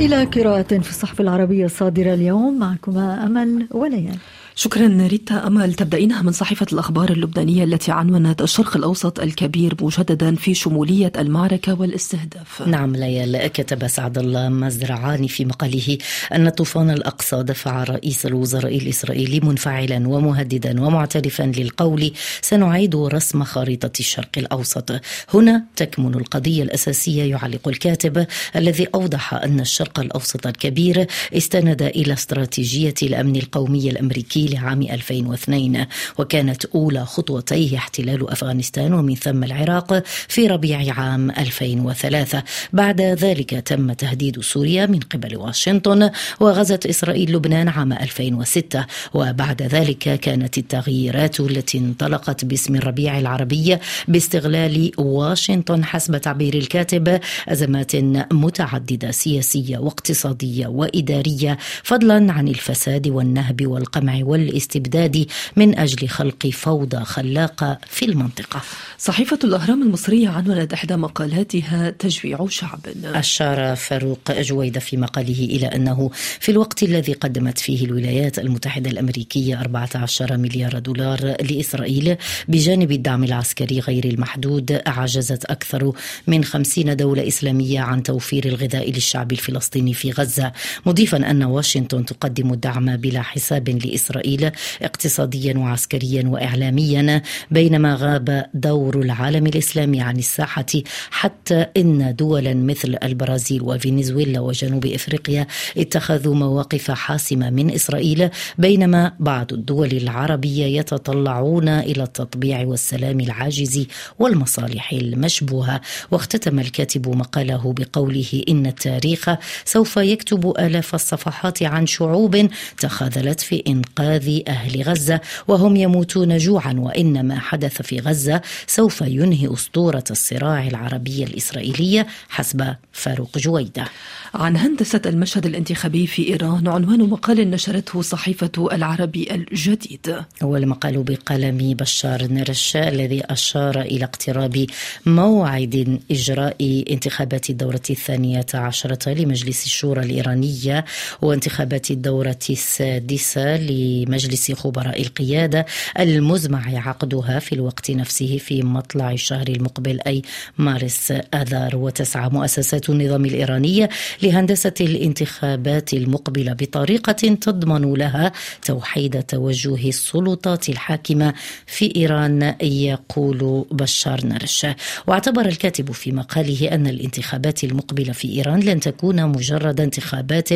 إلى قراءة في الصحف العربية الصادرة اليوم معكما أمل وليان شكرا ريتا. أمل تبدأينها من صحيفة الأخبار اللبنانية التي عنونت الشرق الأوسط الكبير مجددا في شمولية المعركة والاستهداف؟ نعم ليال كتب سعد الله مزرعاني في مقاله أن طوفان الأقصى دفع رئيس الوزراء الإسرائيلي منفعلا ومهددا ومعترفا للقول سنعيد رسم خريطة الشرق الأوسط هنا تكمن القضية الأساسية يعلق الكاتب الذي أوضح أن الشرق الأوسط الكبير استند إلى استراتيجية الأمن القومي الأمريكي لعام 2002 وكانت أولى خطوتيه احتلال أفغانستان ومن ثم العراق في ربيع عام 2003 بعد ذلك تم تهديد سوريا من قبل واشنطن وغزت إسرائيل لبنان عام 2006 وبعد ذلك كانت التغييرات التي انطلقت باسم الربيع العربي باستغلال واشنطن حسب تعبير الكاتب أزمات متعددة سياسية واقتصادية وإدارية فضلا عن الفساد والنهب والقمع والاستبداد من أجل خلق فوضى خلاقة في المنطقة. صحيفة الأهرام المصرية عنونت إحدى مقالاتها تجويع شعب. أشار فاروق جويدة في مقاله إلى أنه في الوقت الذي قدمت فيه الولايات المتحدة الأمريكية 14 مليار دولار لإسرائيل بجانب الدعم العسكري غير المحدود عجزت أكثر من 50 دولة إسلامية عن توفير الغذاء للشعب الفلسطيني في غزة مضيفا أن واشنطن تقدم الدعم بلا حساب لإسرائيل. إسرائيل اقتصاديا وعسكريا وإعلاميا بينما غاب دور العالم الإسلامي عن الساحة حتى إن دولا مثل البرازيل وفنزويلا وجنوب إفريقيا اتخذوا مواقف حاسمة من إسرائيل بينما بعض الدول العربية يتطلعون إلى التطبيع والسلام العاجز والمصالح المشبوهة. واختتم الكاتب مقاله بقوله إن التاريخ سوف يكتب آلاف الصفحات عن شعوب تخاذلت في إنقاذ انقاذ أهل غزة وهم يموتون جوعا وان ما حدث في غزة سوف ينهي أسطورة الصراع العربي الاسرائيلي حسب فاروق جويدة. عن هندسة المشهد الانتخابي في إيران عنوان مقال نشرته صحيفة العربي الجديد. اول مقال بقلم بشار نرش الذي أشار إلى اقتراب موعد إجراء انتخابات الدورة الثانية عشرة لمجلس الشورى الإيرانية وانتخابات الدورة السادسة مجلس خبراء القيادة المزمع عقدها في الوقت نفسه في مطلع الشهر المقبل أي مارس آذار وتسعى مؤسسات النظام الإيراني لهندسة الانتخابات المقبلة بطريقة تضمن لها توحيد توجه السلطات الحاكمة في إيران يقول بشار نرش. واعتبر الكاتب في مقاله أن الانتخابات المقبلة في إيران لن تكون مجرد انتخابات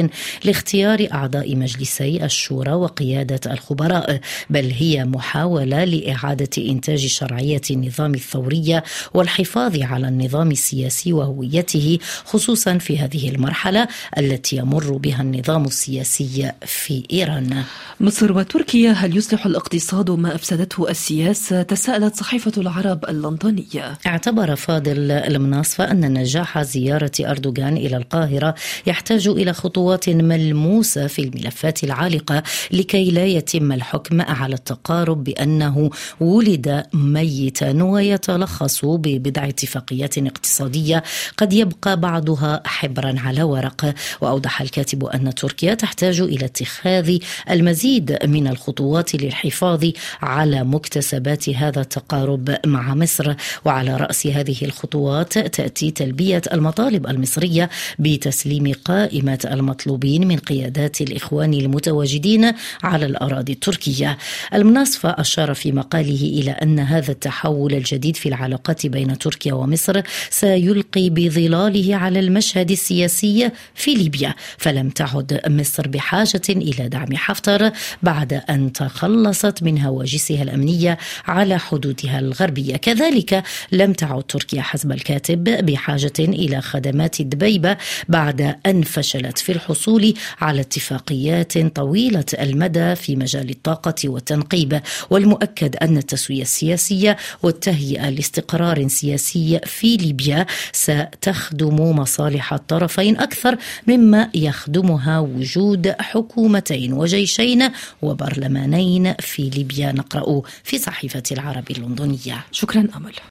لاختيار أعضاء مجلسي الشورى وقيادة قيادة الخبراء بل هي محاولة لإعادة إنتاج شرعية النظام الثوري والحفاظ على النظام السياسي وهويته خصوصا في هذه المرحلة التي يمر بها النظام السياسي في إيران. مصر وتركيا هل يصلح الاقتصاد ما أفسدته السياسة؟ تساءلت صحيفة العرب اللندنية. اعتبر فاضل المناصفة أن نجاح زيارة أردوغان إلى القاهرة يحتاج إلى خطوات ملموسة في الملفات العالقة لكي لا لا يتم الحكم على التقارب بأنه ولد ميتا ويتلخص ببضع اتفاقيات اقتصادية. قد يبقى بعضها حبرا على ورق. وأوضح الكاتب أن تركيا تحتاج إلى اتخاذ المزيد من الخطوات للحفاظ على مكتسبات هذا التقارب مع مصر. وعلى رأس هذه الخطوات تأتي تلبية المطالب المصرية بتسليم قائمة المطلوبين من قيادات الإخوان المتواجدين على الأراضي التركية. المناصفة أشار في مقاله إلى أن هذا التحول الجديد في العلاقات بين تركيا ومصر سيلقي بظلاله على المشهد السياسي في ليبيا. فلم تعد مصر بحاجة إلى دعم حفتر بعد أن تخلصت من هواجسها الأمنية على حدودها الغربية. كذلك لم تعد تركيا حسب الكاتب بحاجة إلى خدمات الدبيبة بعد أن فشلت في الحصول على اتفاقيات طويلة المدى في مجال الطاقة والتنقيب والمؤكد أن التسوية السياسية والتهيئة لاستقرار سياسي في ليبيا ستخدم مصالح الطرفين أكثر مما يخدمها وجود حكومتين وجيشين وبرلمانين في ليبيا. نقرأ في صحيفة العرب اللندنية. شكرا أمل.